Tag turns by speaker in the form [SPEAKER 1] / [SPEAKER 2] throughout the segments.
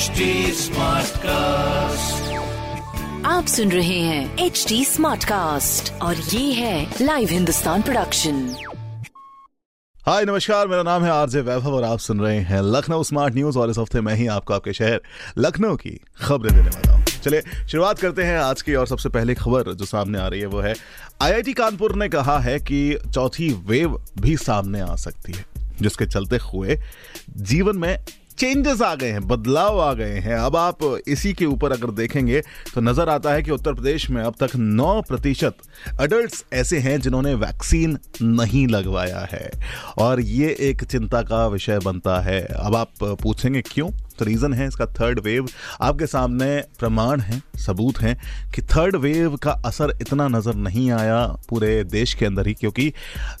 [SPEAKER 1] HD Smartcast.
[SPEAKER 2] आप सुन रहे हैं एच डी स्मार्ट कास्ट और ये है लाइव हिंदुस्तान प्रोडक्शन
[SPEAKER 3] हाय नमस्कार मेरा नाम है आरजे वैभव और आप सुन रहे हैं लखनऊ स्मार्ट न्यूज़ और इस हफ़्ते मैं ही आपको आपके शहर लखनऊ की खबरें देने वाला हूँ चलिए शुरुआत करते हैं आज की और सबसे पहली खबर जो सामने आ रही है वो है आईआईटी कानपुर ने कहा है कि चौथी वेव भी सामने आ सकती है जिसके चलते हुए जीवन में चेंजेस आ गए हैं, बदलाव आ गए हैं। अब आप इसी के ऊपर अगर देखेंगे तो नज़र आता है कि उत्तर प्रदेश में अब तक 9 प्रतिशत अडल्ट ऐसे हैं जिन्होंने वैक्सीन नहीं लगवाया है। और ये एक चिंता का विषय बनता है। अब आप पूछेंगे क्यों? तो रीज़न है, इसका थर्ड वेव आपके सामने प्रमाण है, सबूत हैं कि थर्ड वेव का असर इतना नज़र नहीं आया पूरे देश के अंदर ही, क्योंकि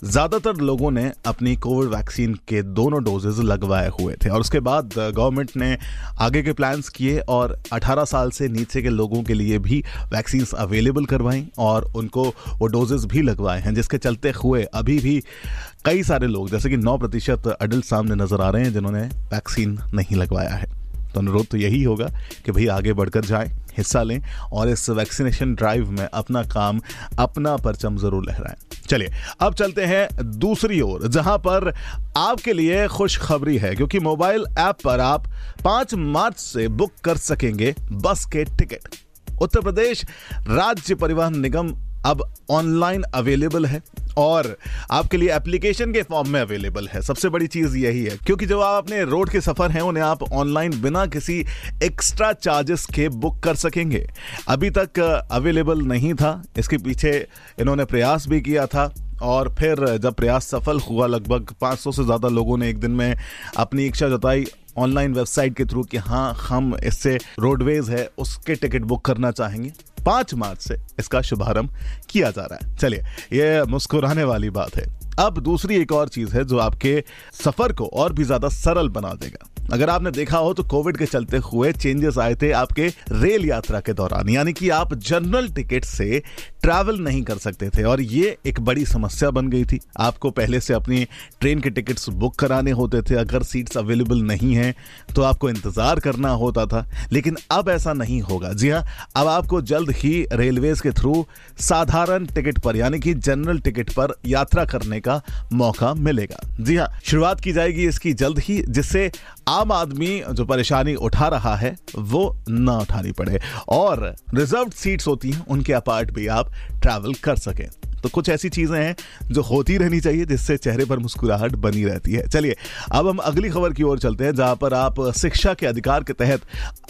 [SPEAKER 3] ज़्यादातर लोगों ने अपनी कोविड वैक्सीन के दोनों डोजेज लगवाए हुए थे। और उसके बाद गवर्नमेंट ने आगे के प्लान्स किए और 18 साल से नीचे के लोगों के लिए भी वैक्सीन अवेलेबल करवाई और उनको वो डोजेज भी लगवाए हैं, जिसके चलते हुए अभी भी कई सारे लोग, जैसे कि 9 प्रतिशत अडल्ट सामने नज़र आ रहे हैं जिन्होंने वैक्सीन नहीं लगवाया है। तो अनुरोध तो यही होगा कि भाई आगे बढ़कर जाएँ, हिस्सा लें और इस वैक्सीनेशन ड्राइव में अपना काम, अपना परचम ज़रूर लहराएँ। चलिए, अब चलते हैं दूसरी ओर, जहाँ पर आपके लिए खुशखबरी है, क्योंकि मोबाइल ऐप पर आप पाँच मार्च से बुक कर सकेंगे बस के टिकट। उत्तर प्रदेश राज्य परिवहन निगम अब ऑनलाइन अवेलेबल है। और आपके लिए एप्लीकेशन के फॉर्म में अवेलेबल है। सबसे बड़ी चीज़ यही है, क्योंकि जब आप अपने रोड के सफ़र हैं, उन्हें आप ऑनलाइन बिना किसी एक्स्ट्रा चार्जेस के बुक कर सकेंगे। अभी तक अवेलेबल नहीं था, इसके पीछे इन्होंने प्रयास भी किया था, और फिर जब प्रयास सफल हुआ, लगभग 500 से ज़्यादा लोगों ने एक दिन में अपनी इच्छा जताई ऑनलाइन वेबसाइट के थ्रू कि हाँ हम इससे रोडवेज़ है, उसके टिकट बुक करना चाहेंगे। पाँच मार्च से इसका शुभारंभ किया जा रहा है। चलिए यह मुस्कुराने वाली बात है। अब दूसरी एक और चीज़ है जो आपके सफ़र को और भी ज़्यादा सरल बना देगा। अगर आपने देखा हो तो कोविड के चलते हुए चेंजेस आए थे आपके रेल यात्रा के दौरान, यानी कि आप जनरल टिकट से ट्रैवल नहीं कर सकते थे, और ये एक बड़ी समस्या बन गई थी। आपको पहले से अपनी ट्रेन के टिकट्स बुक कराने होते थे, अगर सीट्स अवेलेबल नहीं हैं तो आपको इंतज़ार करना होता था। लेकिन अब ऐसा नहीं होगा। जी हाँ अब आपको जल्द ही रेलवेज के थ्रू साधारण टिकट पर, यानी कि जनरल टिकट पर यात्रा करने का मौका मिलेगा। जी हाँ शुरुआत की जाएगी इसकी जल्द ही, जिससे आम आदमी जो परेशानी उठा रहा है, वो ना उठानी पड़े। और रिज़र्व सीट्स होती हैं, उनके अपार्ट भी आप ट्रैवल कर सकें। तो कुछ ऐसी चीज़ें हैं जो होती रहनी चाहिए, जिससे चेहरे पर मुस्कुराहट बनी रहती है। चलिए, अब हम अगली खबर की ओर चलते हैं, जहाँ पर आप शिक्षा के अधिकार के तहत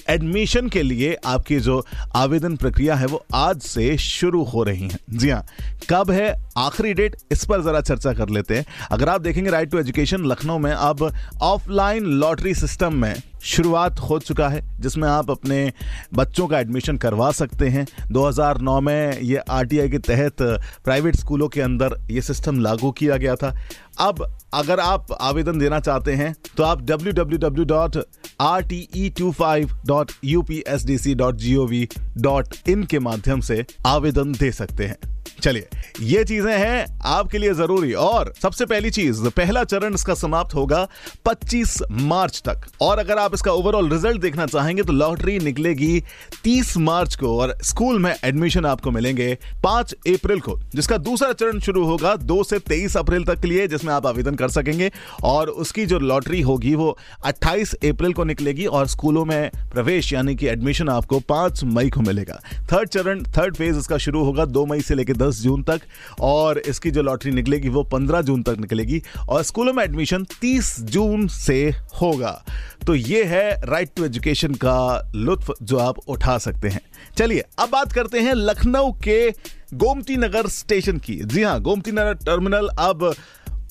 [SPEAKER 3] एडमिशन के लिए आपकी जो आवेदन प्रक्रिया है, वो आज से शुरू हो रही है। जी हाँ कब है? आखिरी डेट, इस पर जरा चर्चा कर लेते हैं। अगर आप देखेंगे राइट टू एजुकेशन लखनऊ में, अब ऑफलाइन लॉटरी सिस्टम में शुरुआत हो चुका है, जिसमें आप अपने बच्चों का एडमिशन करवा सकते हैं। 2009 में ये आरटीआई के तहत प्राइवेट स्कूलों के अंदर ये सिस्टम लागू किया गया था। अब अगर आप आवेदन देना चाहते हैं तो आप www.rte25.upsdc.gov.in के माध्यम से आवेदन दे सकते हैं। चलिए, ये चीज़ें हैं आपके लिए ज़रूरी। और सबसे पहली चीज़, पहला चरण इसका समाप्त होगा 25 मार्च तक। और अगर आप इसका ओवरऑल रिज़ल्ट देखना चाहेंगे तो लॉटरी निकलेगी 30 मार्च को और स्कूल में एडमिशन आपको मिलेंगे 5 अप्रैल को, जिसका दूसरा चरण शुरू होगा 2 से 23 अप्रैल तक के लिए, जिसमें आप आवेदन कर सकेंगे। और उसकी जो लॉटरी होगी वो 28 अप्रैल को निकलेगी और स्कूलों में प्रवेश, यानी कि एडमिशन आपको 5 मई को मिलेगा। थर्ड चरण थर्ड फ़ेज़ इसका शुरू होगा 2 मई से लेकर 10 जून तक, और इसकी जो लॉटरी निकलेगी वो 15 जून तक निकलेगी, और स्कूलों में एडमिशन 30 जून से होगा। तो ये है राइट टू एजुकेशन का लुत्फ जो आप उठा सकते हैं। चलिए, अब बात करते हैं लखनऊ के गोमती नगर स्टेशन की। जी हाँ गोमती नगर टर्मिनल अब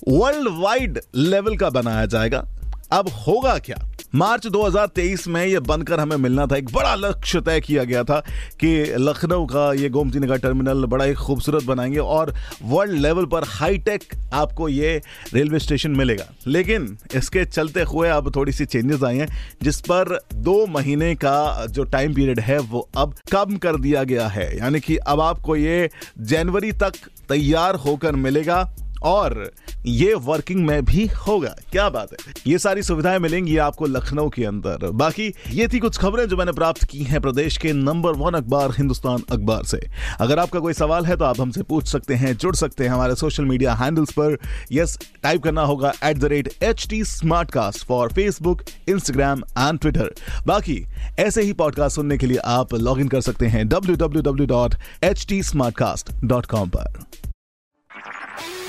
[SPEAKER 3] वर्ल्ड वाइड लेवल का बनाया जाएगा। अब होगा क्या? मार्च 2023 में ये बनकर हमें मिलना था। एक बड़ा लक्ष्य तय किया गया था कि लखनऊ का ये गोमती नगर टर्मिनल बड़ा ही खूबसूरत बनाएँगे और वर्ल्ड लेवल पर हाईटेक आपको ये रेलवे स्टेशन मिलेगा। लेकिन इसके चलते हुए अब थोड़ी सी चेंजेस आई हैं, जिस पर दो महीने का जो टाइम पीरियड है, वो अब कम कर दिया गया है। यानी कि अब आपको ये जनवरी तक तैयार होकर मिलेगा और ये वर्किंग में भी होगा। क्या बात है? ये सारी सुविधाएँ मिलेंगी आपको लखनऊ के अंदर। बाकी ये थी कुछ खबरें जो मैंने प्राप्त की हैं प्रदेश के नंबर वन अखबार हिंदुस्तान अखबार से। अगर आपका कोई सवाल है तो आप हमसे पूछ सकते हैं, जुड़ सकते हैं हमारे सोशल मीडिया हैंडल्स पर। यस टाइप करना होगा at the rate H T Smartcast for Facebook Instagram and Twitter बाकी ऐसे ही पॉडकास्ट सुनने के लिए आप लॉग इन कर सकते हैं W W W dot H T Smartcast dot com पर।